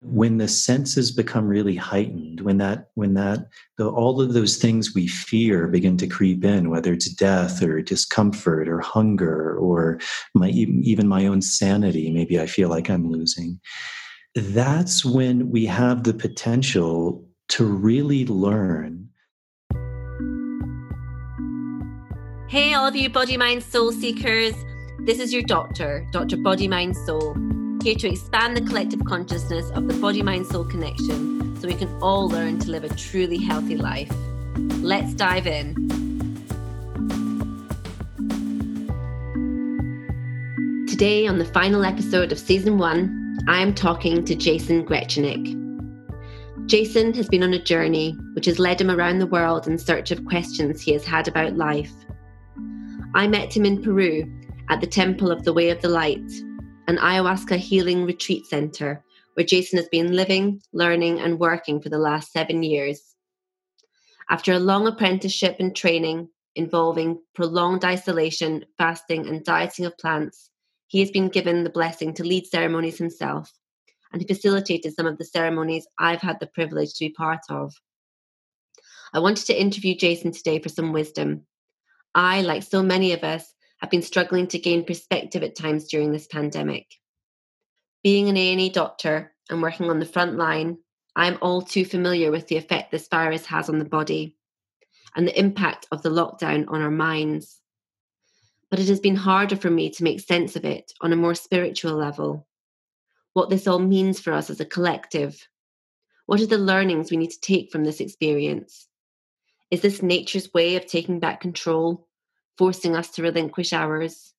when the senses become really heightened when that when that the, all of those things we fear begin to creep in whether it's death or discomfort or hunger or my even my own sanity maybe i feel like i'm losing. That's when we have the potential to really learn. Hey all of you body mind soul seekers. This is your doctor dr body mind soul here to expand the collective consciousness of the body mind soul connection so we can all learn to live a truly healthy life. Let's dive in. Today, on the final episode of season one, I am talking to Jason Grechenick. Jason has been on a journey which has led him around the world in search of questions he has had about life. I met him in Peru at the Temple of the Way of the Light an ayahuasca healing retreat center where Jason has been living, learning, and working for the last seven years. After a long apprenticeship and training involving prolonged isolation, fasting, and dieting of plants, he has been given the blessing to lead ceremonies himself, and he facilitated some of the ceremonies I've had the privilege to be part of. I wanted to interview Jason today for some wisdom. I, like so many of us, have been struggling to gain perspective at times during this pandemic. Being an A&E doctor and working on the front line, I am all too familiar with the effect this virus has on the body and the impact of the lockdown on our minds. But it has been harder for me to make sense of it on a more spiritual level. What this all means for us as a collective. What are the learnings we need to take from this experience? Is this nature's way of taking back control forcing us to relinquish ours?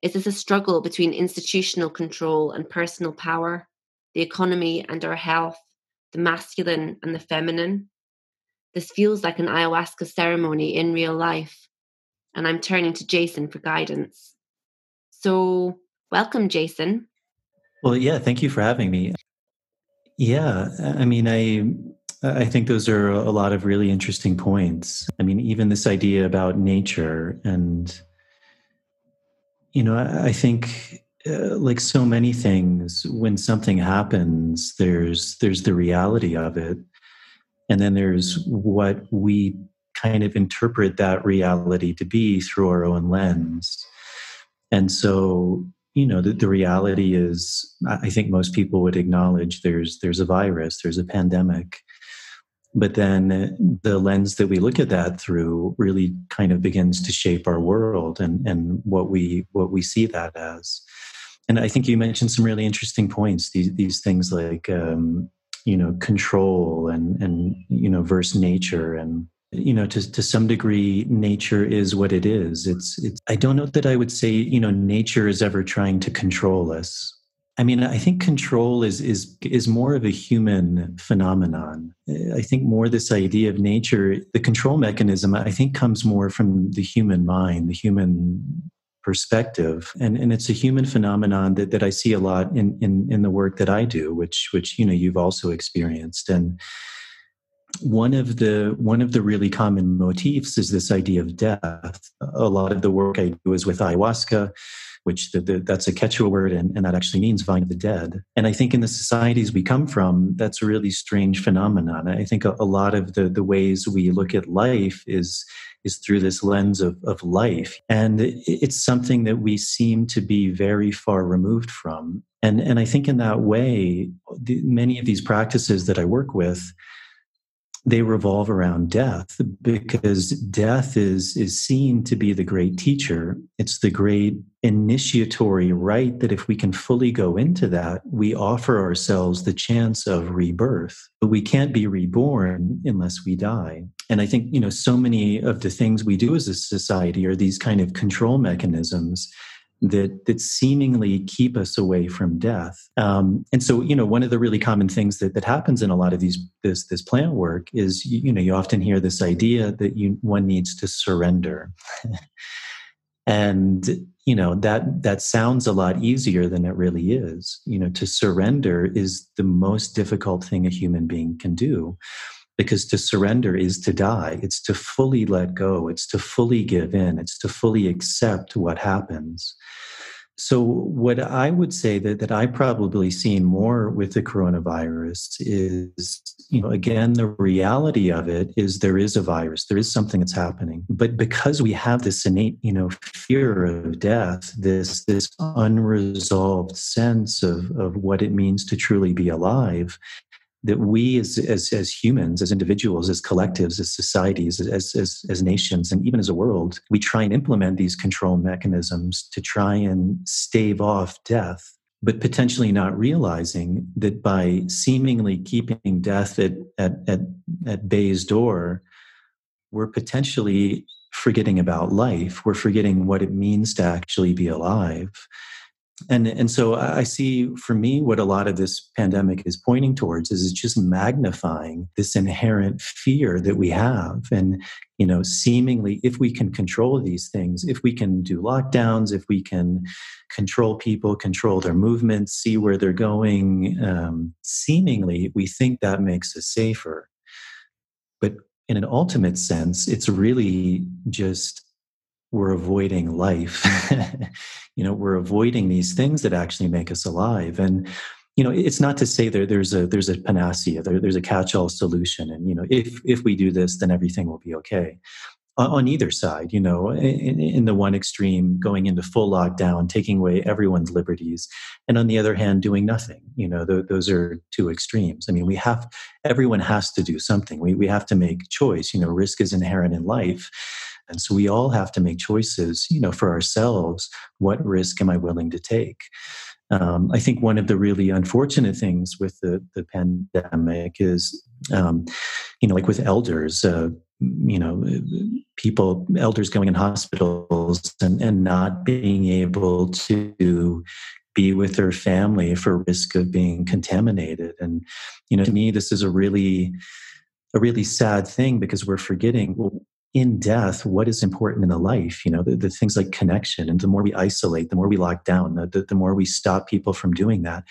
Is this a struggle between institutional control and personal power, the economy and our health, the masculine and the feminine? This feels like an ayahuasca ceremony in real life, and I'm turning to Jason for guidance. So, welcome, Jason. Well, yeah, thank you for having me. Yeah, I mean, I I think those are a lot of really interesting points. I mean, even this idea about nature, and, you know, I, think. Uh, like so many things when something happens there's there's the reality of it and then there's what we kind of interpret that reality to be through our own lens and so you know the, the reality is i think most people would acknowledge there's there's a virus there's a pandemic but then the lens that we look at that through really kind of begins to shape our world and, and what we what we see that as. And i think you mentioned some really interesting points these, these things like um, you know control and and you know versus nature and you know to, to some degree nature is what it is. It's it's i don't know that i would say you know nature is ever trying to control us I mean, I think control is is is more of a human phenomenon. I think more this idea of nature, the control mechanism, I think comes more from the human mind, the human perspective, and and it's a human phenomenon that that I see a lot in in in the work that I do, which which you know you've also experienced and one of the one of the really common motifs is this idea of death. A lot of the work I do is with ayahuasca which the, the, that's a Quechua word, and, and that actually means vine of the dead. And I think in the societies we come from, that's a really strange phenomenon. I think a, a lot of the, the ways we look at life is is through this lens of, of life. And it's something that we seem to be very far removed from. And, and I think in that way, the, many of these practices that I work with they revolve around death because death is is seen to be the great teacher. It's the great initiatory rite that if we can fully go into that we offer ourselves the chance of rebirth. But we can't be reborn unless we die. And i think you know so many of the things we do as a society are these kind of control mechanisms that that seemingly keep us away from death. Um, and so, you know, one of the really common things that that happens in a lot of these this this plant work is, you, you know, you often hear this idea that you one needs to surrender. and you know that that sounds a lot easier than it really is you know to surrender is the most difficult thing a human being can do because to surrender is to die. It's to fully let go. It's to fully give in. It's to fully accept what happens. So what I would say that, that I probably seen more with the coronavirus is, you know, again, the reality of it is there is a virus, there is something that's happening. But because we have this innate, you know, fear of death, this this unresolved sense of, of what it means to truly be alive, that we as, as, as humans, as individuals, as collectives, as societies, as, as, as nations, and even as a world, we try and implement these control mechanisms to try and stave off death, but potentially not realizing that by seemingly keeping death at, at, at, at bay's door, we're potentially forgetting about life. We're forgetting what it means to actually be alive and and so i see for me what a lot of this pandemic is pointing towards is it's just magnifying this inherent fear that we have. And you know seemingly if we can control these things if we can do lockdowns if we can control people control their movements see where they're going um, seemingly we think that makes us safer. But in an ultimate sense it's really just we're avoiding life. You know we're avoiding these things that actually make us alive. And you know it's not to say there there's a there's a panacea there, there's a catch-all solution. And you know if if we do this then everything will be okay. On either side you know in, in the one extreme going into full lockdown taking away everyone's liberties and on the other hand doing nothing. You know th- those are two extremes. I mean we have everyone has to do something. We, we have to make choice. You know risk is inherent in life and so we all have to make choices, you know, for ourselves. What risk am I willing to take? Um, I think one of the really unfortunate things with the, the pandemic is, um, you know, like with elders, uh, you know, people, elders going in hospitals and, and not being able to be with their family for risk of being contaminated. And, you know, to me, this is a really, a really sad thing because we're forgetting well in death what is important in the life you know the, the, things like connection and the more we isolate the more we lock down the, the, the more we stop people from doing that.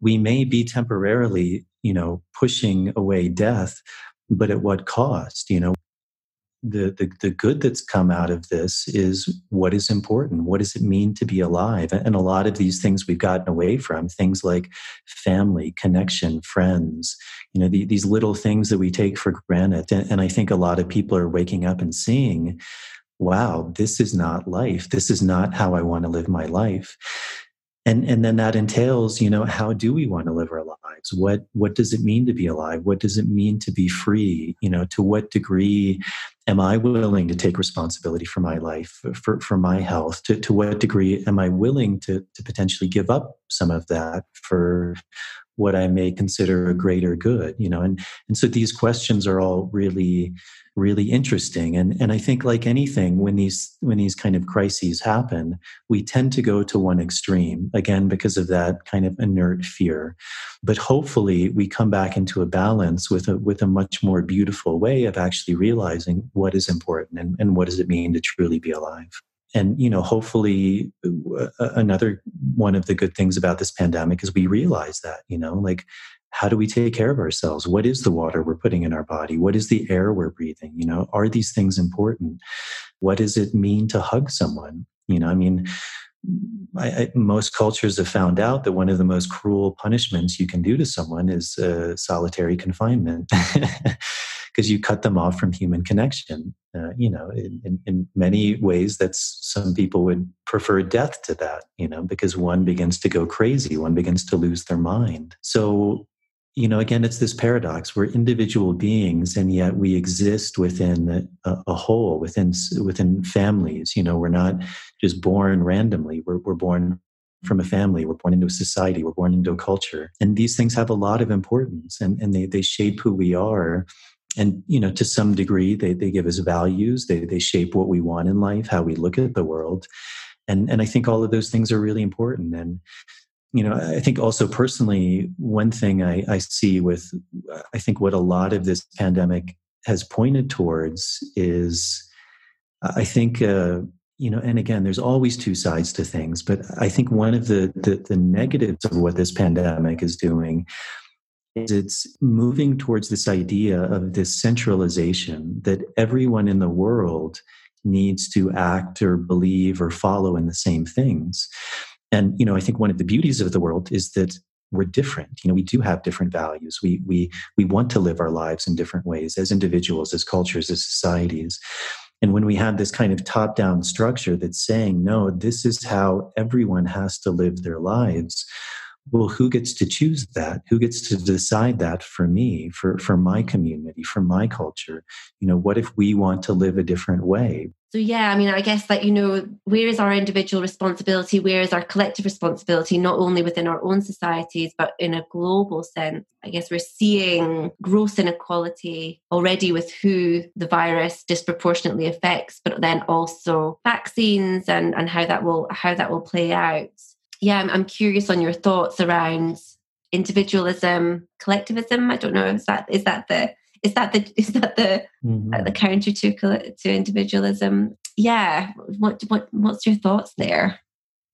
We may be temporarily you know pushing away death but at what cost you know the, the, the good that's come out of this is what is important. What does it mean to be alive? And a lot of these things we've gotten away from, things like family, connection, friends, you know, the, these little things that we take for granted. And, and I think a lot of people are waking up and seeing, wow, this is not life. This is not how I want to live my life and and then that entails you know how do we want to live our lives what what does it mean to be alive what does it mean to be free you know to what degree am i willing to take responsibility for my life for, for my health? To, to what degree am i willing to, to potentially give up some of that for what i may consider a greater good you know and and so these questions are all really really interesting. And and i think like anything when these when these kind of crises happen we tend to go to one extreme again because of that kind of inert fear. But hopefully we come back into a balance with a with a much more beautiful way of actually realizing what is important and, and what does it mean to truly be alive and you know hopefully uh, another one of the good things about this pandemic is we realize that you know like how do we take care of ourselves? What is the water we're putting in our body? What is the air we're breathing? You know are these things important? What does it mean to hug someone? You know i mean I, I, most cultures have found out that one of the most cruel punishments you can do to someone is uh, solitary confinement because you cut them off from human connection uh, you know in, in, in, many ways that's some people would prefer death to that you know because one begins to go crazy one begins to lose their mind. So you know again it's this paradox. We're individual beings and yet we exist within a, a, whole within within families you know we're not just born randomly. We're, we're born from a family. We're born into a society. We're born into a culture. And these things have a lot of importance and, and they, they shape who we are and you know to some degree they, they give us values. They, they shape what we want in life how we look at the world. And and i think all of those things are really important. And you know i think also personally one thing I, I, see with i think what a lot of this pandemic has pointed towards is i think uh, you know and again there's always two sides to things but i think one of the, the the negatives of what this pandemic is doing it's moving towards this idea of this centralization that everyone in the world needs to act or believe or follow in the same things And, you know, I think one of the beauties of the world is that we're different. You know, we do have different values. We, we, we want to live our lives in different ways as individuals, as cultures, as societies. And when we have this kind of top down structure that's saying, no, this is how everyone has to live their lives, well who gets to choose that? Who gets to decide that for me for for my mm-hmm. community for my culture? You know what if we want to live a different way? So yeah i mean i guess that you know where is our individual responsibility? Where is our collective responsibility not only within our own societies but in a global sense? I guess we're seeing gross inequality already with who the virus disproportionately affects but then also vaccines and and how that will how that will play out yeah, I'm, I'm curious on your thoughts around individualism, collectivism. I don't know. Is that is that the is that the is that the mm-hmm. uh, the counter to to individualism? Yeah. What what what's your thoughts there?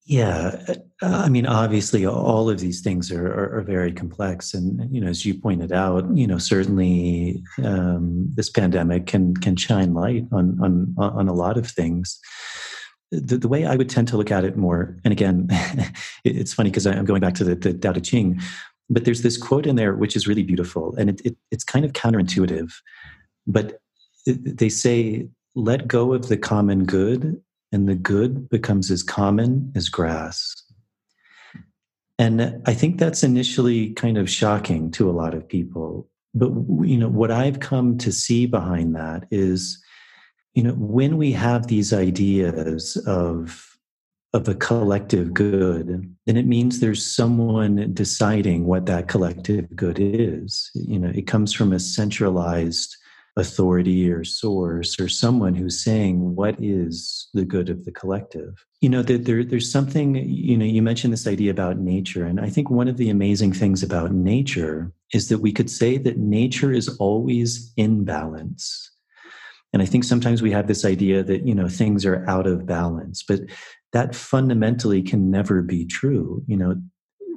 Yeah, uh, I mean, obviously, all of these things are, are, are, very complex, and you know, as you pointed out, you know, certainly um, this pandemic can can shine light on on on a lot of things the, the way I would tend to look at it more, and again, it's funny because I'm going back to the, the Tao Te Ching, but there's this quote in there which is really beautiful, and it, it, it's kind of counterintuitive, but they say, "Let go of the common good, and the good becomes as common as grass." And I think that's initially kind of shocking to a lot of people. But you know what I've come to see behind that is you know when we have these ideas of of a collective good then it means there's someone deciding what that collective good is. You know it comes from a centralized authority or source or someone who's saying what is the good of the collective. You know there, there, there's something you know you mentioned this idea about nature and i think one of the amazing things about nature is that we could say that nature is always in balance and I think sometimes we have this idea that, you know, things are out of balance, but that fundamentally can never be true. You know,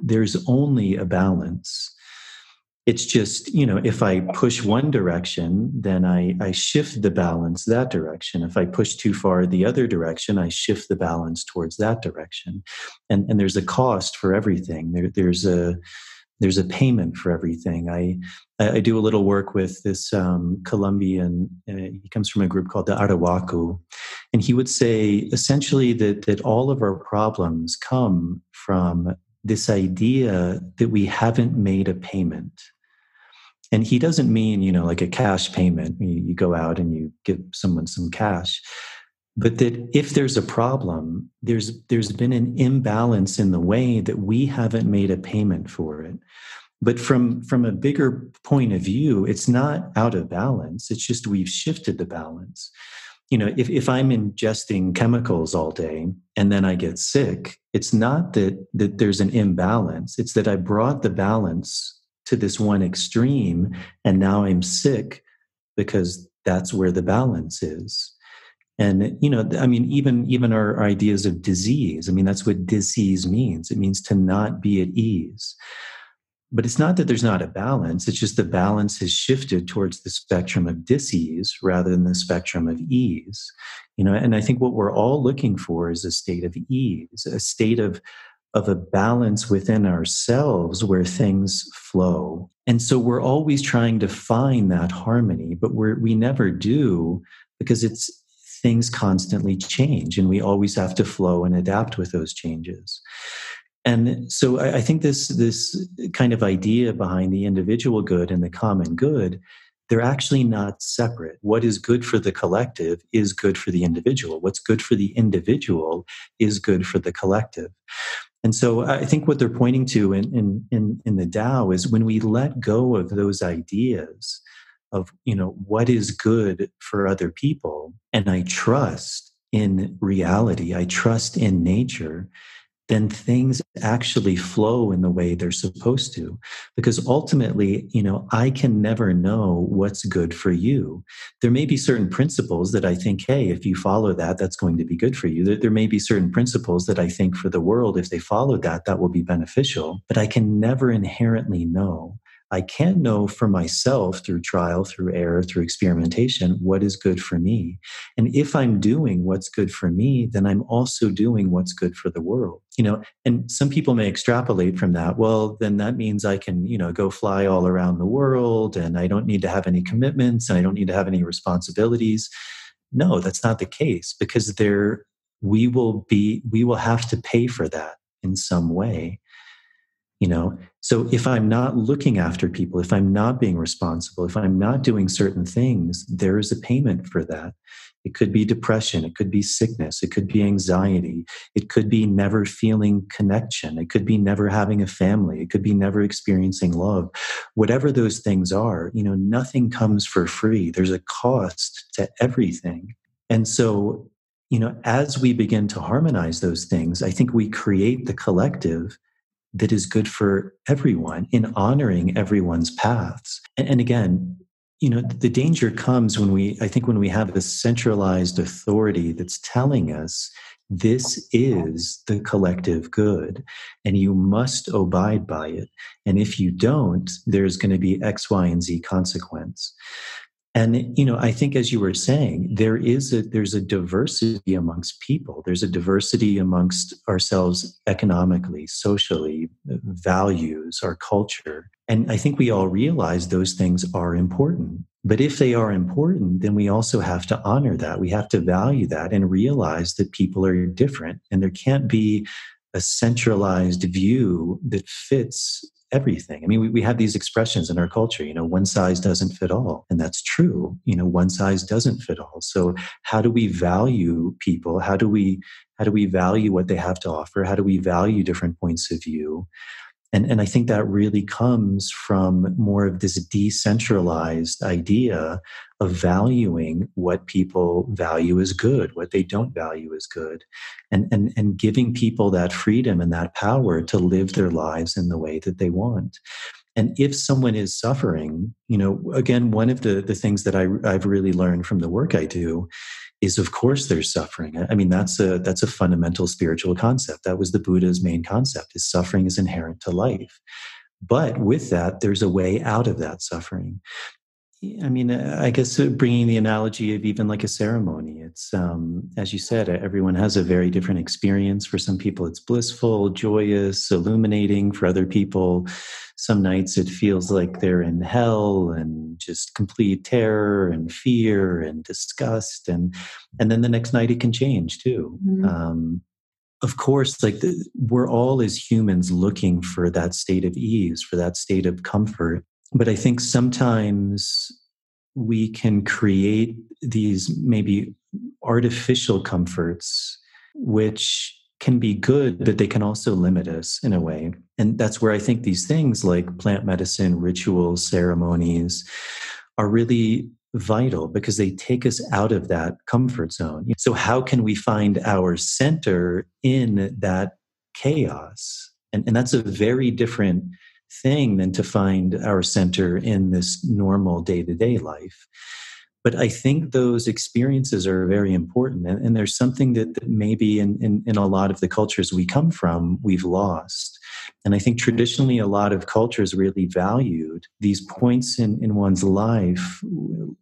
there's only a balance. It's just, you know, if I push one direction, then I, I shift the balance that direction. If I push too far the other direction, I shift the balance towards that direction. And, and there's a cost for everything. There, there's a, there's a payment for everything. I I do a little work with this um, Colombian. Uh, he comes from a group called the Arhuaco, and he would say essentially that that all of our problems come from this idea that we haven't made a payment. And he doesn't mean you know like a cash payment. You, you go out and you give someone some cash but that if there's a problem there's there's been an imbalance in the way that we haven't made a payment for it. But from from a bigger point of view it's not out of balance. It's just we've shifted the balance. You know if, if i'm ingesting chemicals all day and then i get sick it's not that that there's an imbalance. It's that i brought the balance to this one extreme and now i'm sick because that's where the balance is and you know i mean even even our, our, ideas of disease i mean that's what disease means. It means to not be at ease. But it's not that there's not a balance it's just the balance has shifted towards the spectrum of disease rather than the spectrum of ease. You know and i think what we're all looking for is a state of ease a state of of a balance within ourselves where things flow. And so we're always trying to find that harmony but we're we never do because it's things constantly change and we always have to flow and adapt with those changes. And so I, think this this kind of idea behind the individual good and the common good they're actually not separate. What is good for the collective is good for the individual. What's good for the individual is good for the collective. And so I think what they're pointing to in, in, in, in the Tao is when we let go of those ideas of you know what is good for other people and i trust in reality i trust in nature then things actually flow in the way they're supposed to. Because ultimately you know i can never know what's good for you. There may be certain principles that i think hey if you follow that that's going to be good for you. There, there may be certain principles that i think for the world if they follow that that will be beneficial. But i can never inherently know I can know for myself through trial, through error, through experimentation, what is good for me. And if I'm doing what's good for me, then I'm also doing what's good for the world. You know, and some people may extrapolate from that. Well, then that means I can, you know, go fly all around the world and I don't need to have any commitments and I don't need to have any responsibilities. No, that's not the case because there we will be we will have to pay for that in some way you know? So if i'm not looking after people if i'm not being responsible if i'm not doing certain things there is a payment for that. It could be depression it could be sickness it could be anxiety it could be never feeling connection it could be never having a family it could be never experiencing love. Whatever those things are you know nothing comes for free. There's a cost to everything. And so you know as we begin to harmonize those things i think we create the collective that is good for everyone in honoring everyone's paths. And, and, again, you know, the danger comes when we, I think, when we have a centralized authority that's telling us this is the collective good and you must abide by it. And if you don't, there's going to be X, Y, and Z consequence. And you know, I think as you were saying, there is a there's a diversity amongst people. There's a diversity amongst ourselves economically, socially, values, our culture. And I think we all realize those things are important. But if they are important, then we also have to honor that. We have to value that and realize that people are different and there can't be a centralized view that fits everything. I mean, we, we have these expressions in our culture, you know, one size doesn't fit all. And that's true. You know, one size doesn't fit all. So how do we value people? How do we how do we value what they have to offer? How do we value different points of view? And, and I think that really comes from more of this decentralized idea of valuing what people value as good, what they don't value as good, and, and, and giving people that freedom and that power to live their lives in the way that they want. And if someone is suffering, you know, again, one of the, the things that I, I've really learned from the work I do is of course there's suffering. I mean that's a that's a fundamental spiritual concept. That was the buddha's main concept is suffering is inherent to life. But with that there's a way out of that suffering I mean, I guess bringing the analogy of even like a ceremony, it's, um, as you said, everyone has a very different experience. For some people, it's blissful, joyous, illuminating. For other people, some nights it feels like they're in hell and just complete terror and fear and disgust. And, and then the next night it can change too. Mm-hmm. Um, of course, like the, we're all as humans looking for that state of ease, for that state of comfort but I think sometimes we can create these maybe artificial comforts, which can be good, but they can also limit us in a way. And that's where I think these things like plant medicine, rituals, ceremonies are really vital because they take us out of that comfort zone. So, how can we find our center in that chaos? And, and that's a very different thing than to find our center in this normal day to day life. But I think those experiences are very important. And, and there's something that, that maybe in, in, in a lot of the cultures we come from, we've lost. And I think traditionally, a lot of cultures really valued these points in, in one's life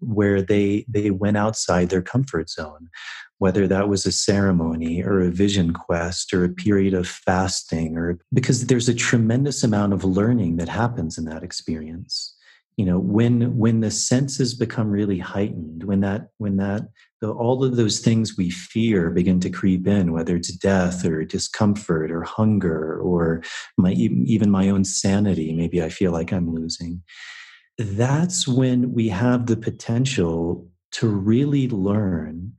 where they, they went outside their comfort zone, whether that was a ceremony or a vision quest or a period of fasting or because there's a tremendous amount of learning that happens in that experience you know when when the senses become really heightened when that when that the, all of those things we fear begin to creep in whether it's death or discomfort or hunger or my even my own sanity maybe i feel like i'm losing. That's when we have the potential to really learn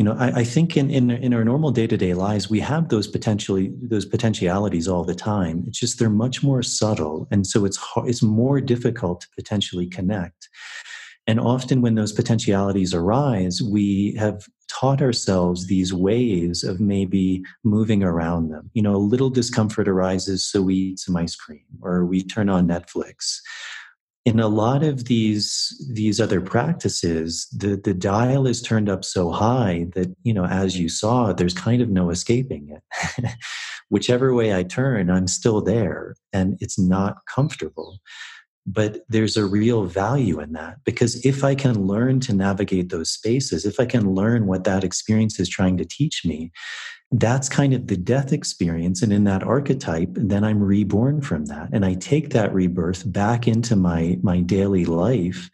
you know I, I, think in, in in our normal day-to-day lives we have those potentially those potentialities all the time. It's just they're much more subtle and so it's it's more difficult to potentially connect. And often when those potentialities arise we have taught ourselves these ways of maybe moving around them. You know a little discomfort arises so we eat some ice cream or we turn on netflix in a lot of these these other practices the the dial is turned up so high that you know as you saw there's kind of no escaping it. Whichever way i turn i'm still there and it's not comfortable but there's a real value in that because if I can learn to navigate those spaces, if I can learn what that experience is trying to teach me, that's kind of the death experience. And in that archetype, then I'm reborn from that. And I take that rebirth back into my, my daily life.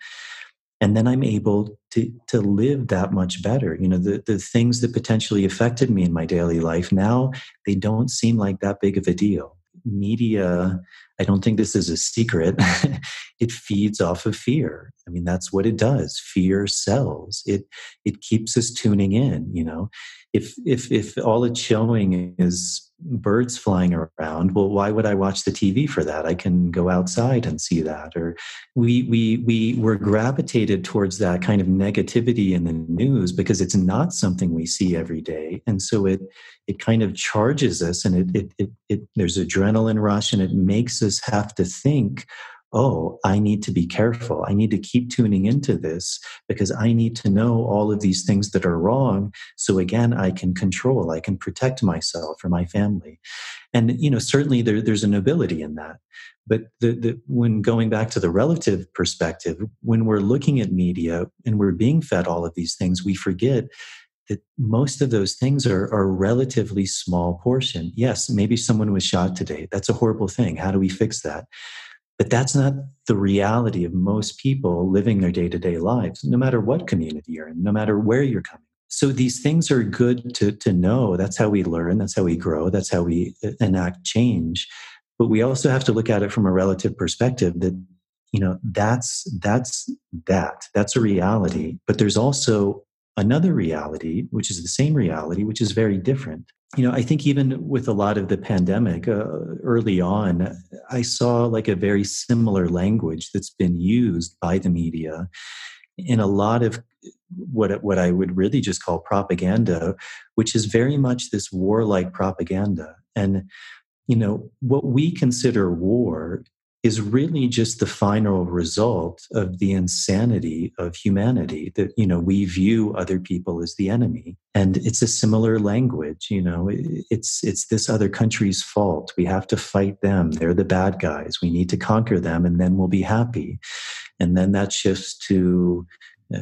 And then I'm able to, to live that much better. You know, the, the things that potentially affected me in my daily life now, they don't seem like that big of a deal. Media I don't think this is a secret. it feeds off of fear. I mean, that's what it does. Fear sells. It it keeps us tuning in. You know, if if if all it's showing is birds flying around, well, why would I watch the TV for that? I can go outside and see that. Or we we we were gravitated towards that kind of negativity in the news because it's not something we see every day, and so it it kind of charges us, and it it it, it there's adrenaline rush, and it makes us have to think oh, I need to be careful. I need to keep tuning into this because I need to know all of these things that are wrong. So again, I can control, I can protect myself or my family. And, you know, certainly there, there's a nobility in that. But the, the, when going back to the relative perspective, when we're looking at media and we're being fed all of these things, we forget that most of those things are, are a relatively small portion. Yes, maybe someone was shot today. That's a horrible thing. How do we fix that? But that's not the reality of most people living their day to day lives, no matter what community you're in, no matter where you're coming. So these things are good to, to know. That's how we learn. That's how we grow. That's how we uh, enact change. But we also have to look at it from a relative perspective that, you know, that's, that's that. That's a reality. But there's also another reality, which is the same reality, which is very different you know, I think even with a lot of the pandemic uh, early on, I saw like a very similar language that's been used by the media in a lot of what what I would really just call propaganda, which is very much this warlike propaganda. And you know, what we consider war is really just the final result of the insanity of humanity that you know we view other people as the enemy. And it's a similar language you know it's it's this other country's fault. We have to fight them. They're the bad guys. We need to conquer them and then we'll be happy. And then that shifts to uh,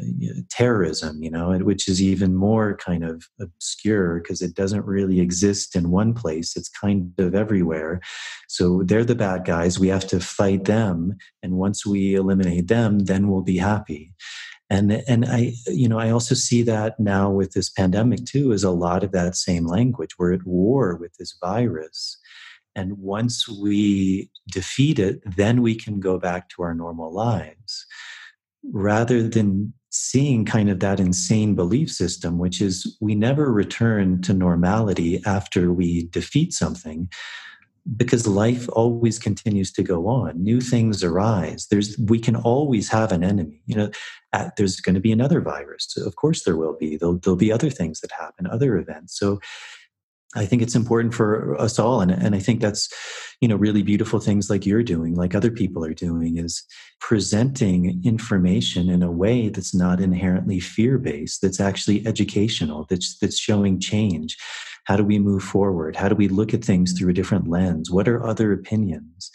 terrorism, you know, which is even more kind of obscure because it doesn't really exist in one place. It's kind of everywhere. So they're the bad guys. We have to fight them. And once we eliminate them, then we'll be happy. And, and I, you know, I also see that now with this pandemic too, is a lot of that same language. We're at war with this virus. And once we defeat it, then we can go back to our normal lives rather than seeing kind of that insane belief system, which is we never return to normality after we defeat something because life always continues to go on. New things arise. There's we can always have an enemy. You know at, there's going to be another virus. Of course there will be. There'll, there'll be other things that happen other events. So I think it's important for us all. And, and I think that's, you know, really beautiful things like you're doing, like other people are doing, is presenting information in a way that's not inherently fear based, that's actually educational, that's, that's showing change. How do we move forward? How do we look at things through a different lens? What are other opinions?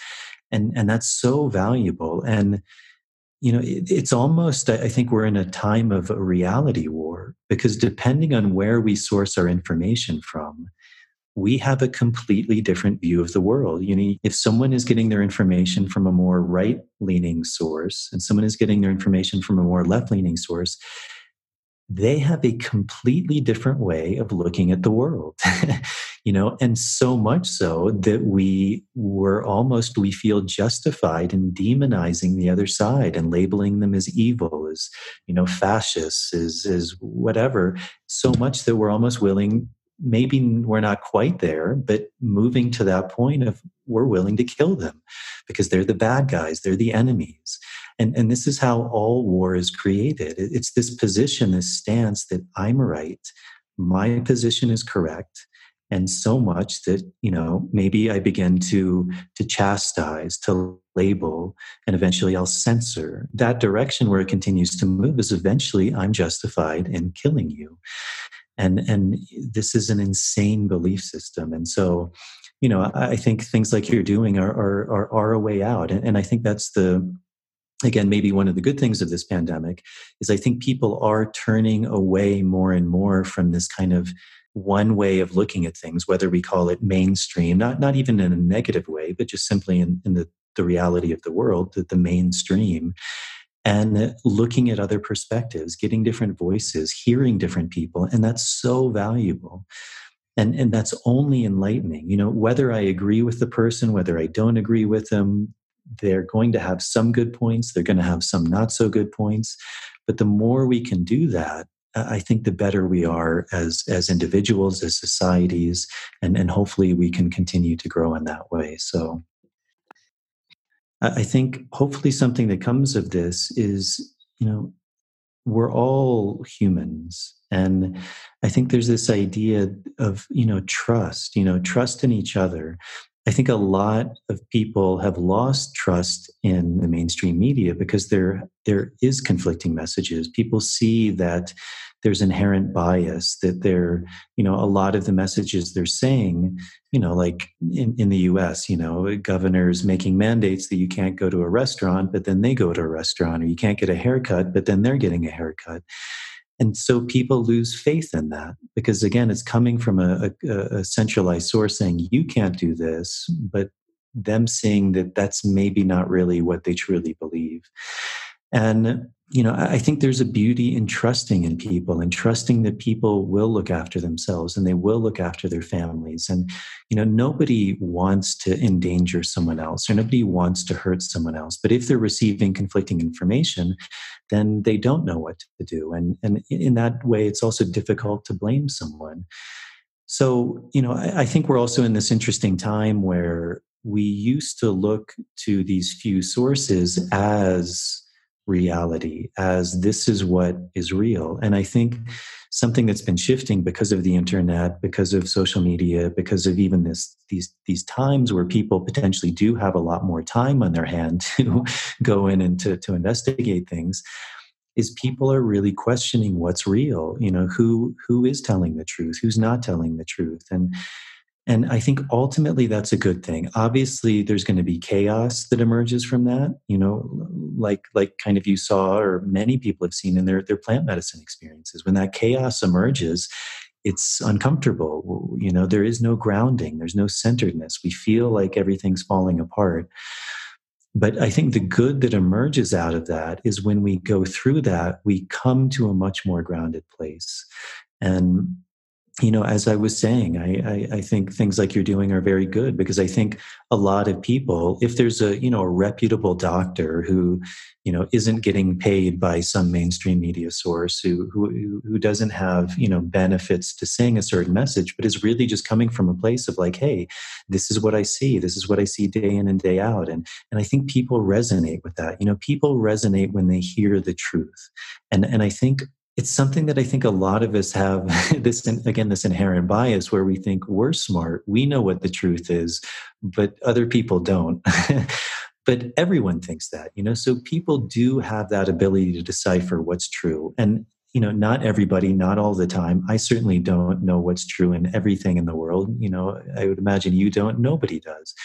And, and that's so valuable. And, you know, it, it's almost, I think we're in a time of a reality war because depending on where we source our information from, we have a completely different view of the world. You know, if someone is getting their information from a more right leaning source and someone is getting their information from a more left leaning source, they have a completely different way of looking at the world. you know, and so much so that we were almost, we feel justified in demonizing the other side and labeling them as evil, as, you know, fascists, as, as whatever, so much that we're almost willing maybe we're not quite there, but moving to that point of we're willing to kill them because they're the bad guys, they're the enemies. And, and this is how all war is created. It's this position, this stance that I'm right, my position is correct, and so much that you know maybe I begin to to chastise, to label, and eventually I'll censor. That direction where it continues to move is eventually I'm justified in killing you. And and this is an insane belief system. And so you know i think things like you're doing are are are, are a way out. And, and i think that's the again maybe one of the good things of this pandemic is i think people are turning away more and more from this kind of one way of looking at things whether we call it mainstream not not even in a negative way but just simply in, in the the reality of the world that the mainstream and looking at other perspectives getting different voices hearing different people and that's so valuable. And and that's only enlightening. You know whether i agree with the person whether i don't agree with them they're going to have some good points they're going to have some not so good points. But the more we can do that i think the better we are as as individuals as societies and and hopefully we can continue to grow in that way. So i think hopefully something that comes of this is you know we're all humans and i think there's this idea of you know trust you know trust in each other I think a lot of people have lost trust in the mainstream media because there there is conflicting messages. People see that there's inherent bias that there you know a lot of the messages they're saying you know like in, in the us you know governors making mandates that you can't go to a restaurant but then they go to a restaurant or you can't get a haircut but then they're getting a haircut and so people lose faith in that because, again, it's coming from a, a, a centralized source saying, you can't do this, but them seeing that that's maybe not really what they truly believe. And, you know, I think there's a beauty in trusting in people and trusting that people will look after themselves and they will look after their families. And, you know, nobody wants to endanger someone else or nobody wants to hurt someone else. But if they're receiving conflicting information, then they don't know what to do. And, and in that way, it's also difficult to blame someone. So, you know, I, I think we're also in this interesting time where we used to look to these few sources as reality as this is what is real. And I think something that's been shifting because of the internet, because of social media, because of even this these these times where people potentially do have a lot more time on their hand to go in and to, to investigate things is people are really questioning what's real. You know who who is telling the truth? Who's not telling the truth? And and I think ultimately that's a good thing. Obviously, there's going to be chaos that emerges from that, you know, like like kind of you saw or many people have seen in their, their plant medicine experiences. When that chaos emerges, it's uncomfortable. You know, there is no grounding, there's no centeredness. We feel like everything's falling apart. But I think the good that emerges out of that is when we go through that, we come to a much more grounded place. And you know, as I was saying, I, I, I, think things like you're doing are very good because I think a lot of people, if there's a you know a reputable doctor who you know isn't getting paid by some mainstream media source who who who doesn't have you know benefits to saying a certain message, but is really just coming from a place of like, hey, this is what I see, this is what I see day in and day out, and and I think people resonate with that. You know, people resonate when they hear the truth, and and I think it's something that I think a lot of us have this again this inherent bias where we think we're smart, we know what the truth is, but other people don't. but everyone thinks that, you know. So people do have that ability to decipher what's true. And you know, not everybody, not all the time. I certainly don't know what's true in everything in the world. You know, I would imagine you don't, nobody does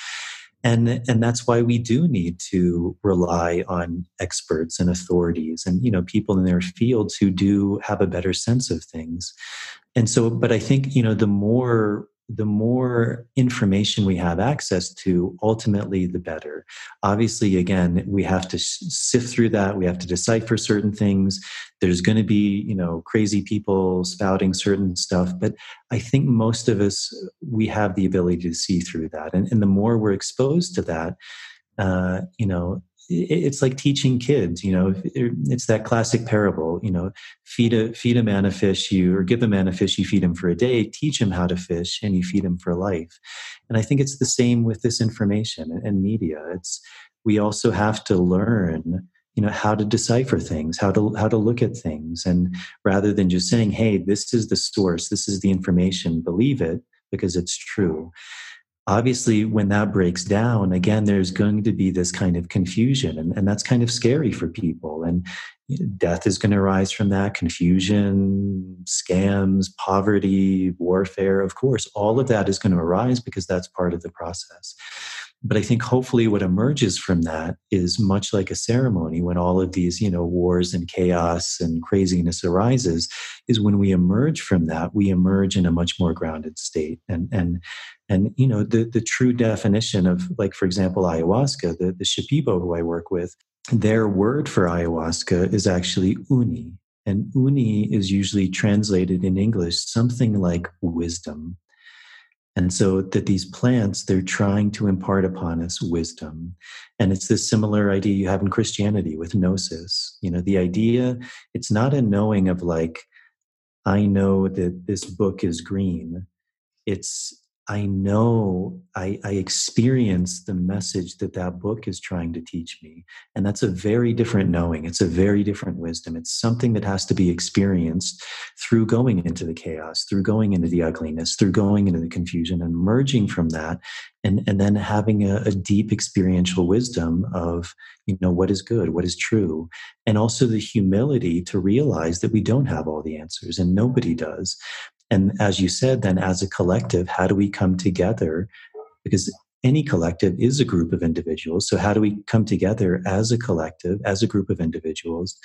and and that's why we do need to rely on experts and authorities and you know people in their fields who do have a better sense of things. And so but i think you know the more the more information we have access to, ultimately, the better. Obviously, again, we have to sift through that. We have to decipher certain things. There's going to be, you know, crazy people spouting certain stuff. But I think most of us, we have the ability to see through that. And, and the more we're exposed to that, uh, you know, it's like teaching kids you know er, it's that classic parable you know feed a feed a man a fish you or give a man a fish you feed him for a day teach him how to fish and you feed him for life. And i think it's the same with this information and media. It's we also have to learn you know how to decipher things how to how to look at things. And rather than just saying hey this is the source this is the information believe it because it's true obviously when that breaks down again there's going to be this kind of confusion and, and that's kind of scary for people and death is going to arise from that confusion scams poverty warfare of course all of that is going to arise because that's part of the process. But i think hopefully what emerges from that is much like a ceremony when all of these you know wars and chaos and craziness arises is when we emerge from that we emerge in a much more grounded state and and and you know the the true definition of like for example ayahuasca the the shipibo who i work with their word for ayahuasca is actually uni. And uni is usually translated in English something like wisdom. And so that these plants, they're trying to impart upon us wisdom. And it's this similar idea you have in Christianity with gnosis. You know, the idea, it's not a knowing of like, I know that this book is green. It's I know I, I experience the message that that book is trying to teach me. And that's a very different knowing. It's a very different wisdom. It's something that has to be experienced through going into the chaos, through going into the ugliness, through going into the confusion and merging from that. And, and then having a, a deep experiential wisdom of, you know, what is good, what is true. And also the humility to realize that we don't have all the answers and nobody does and as you said, then as a collective, how do we come together? Because any collective is a group of individuals. So how do we come together as a collective, as a group of individuals,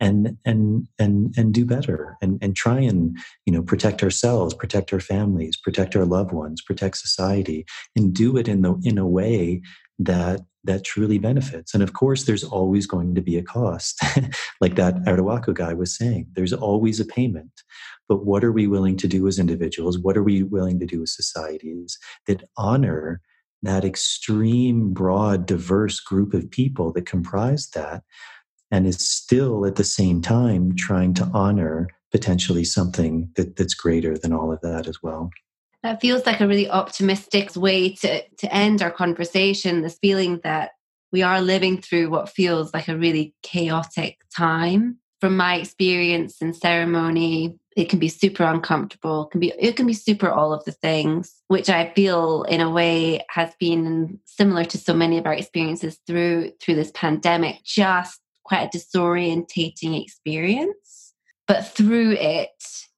and and and and do better and and try and you know protect ourselves, protect our families, protect our loved ones, protect society, and do it in the in a way that that truly benefits. And of course, there's always going to be a cost, like that Arhuaco guy was saying. There's always a payment. But what are we willing to do as individuals? What are we willing to do as societies that honor that extreme, broad, diverse group of people that comprise that and is still at the same time trying to honor potentially something that, that's greater than all of that as well? That feels like a really optimistic way to, to end our conversation. This feeling that we are living through what feels like a really chaotic time. From my experience in ceremony, it can be super uncomfortable, can be it can be super all of the things, which I feel in a way has been similar to so many of our experiences through through this pandemic, just quite a disorientating experience. But through it,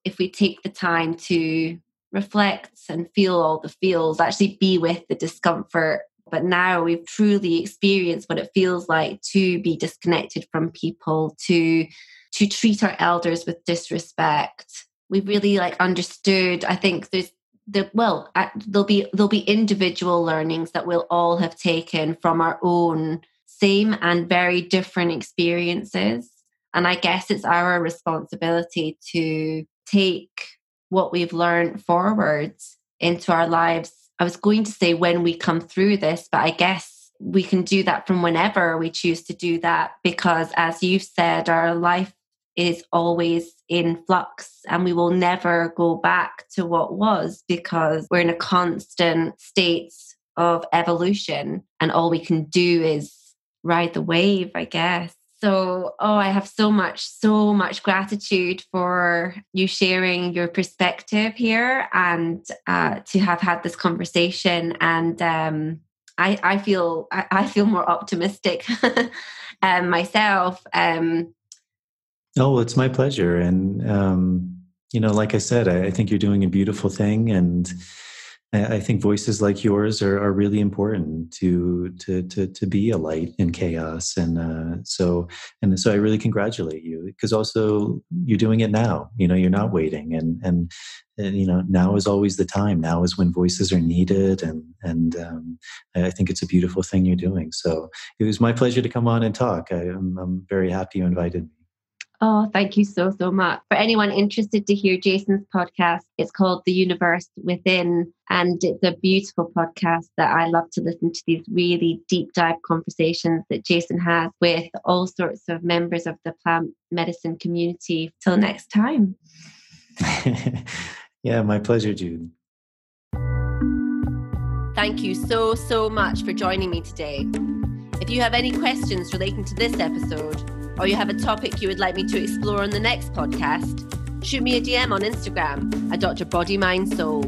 if we take the time to reflect and feel all the feels, actually be with the discomfort. But now we've truly experienced what it feels like to be disconnected from people, to to treat our elders with disrespect. We've really like understood. I think there's the well, there'll be there'll be individual learnings that we'll all have taken from our own same and very different experiences. And I guess it's our responsibility to take what we've learned forwards into our lives. I was going to say when we come through this, but I guess we can do that from whenever we choose to do that because, as you've said, our life is always in flux and we will never go back to what was because we're in a constant state of evolution and all we can do is ride the wave, I guess. So, oh, I have so much, so much gratitude for you sharing your perspective here and uh, to have had this conversation. And um, I, I feel, I, I feel more optimistic um, myself. Um, oh, it's my pleasure. And um, you know, like I said, I, I think you're doing a beautiful thing, and I think voices like yours are, are really important to, to to to be a light in chaos, and uh, so and so I really congratulate you because also you're doing it now. You know, you're not waiting, and and, and you know now is always the time. Now is when voices are needed, and and um, I think it's a beautiful thing you're doing. So it was my pleasure to come on and talk. I, I'm, I'm very happy you invited me. Oh, thank you so, so much. For anyone interested to hear Jason's podcast, it's called The Universe Within. And it's a beautiful podcast that I love to listen to these really deep dive conversations that Jason has with all sorts of members of the plant medicine community. Till next time. yeah, my pleasure, Jude. Thank you so, so much for joining me today. If you have any questions relating to this episode, or you have a topic you would like me to explore on the next podcast, shoot me a DM on Instagram at Dr. Body Mind Soul.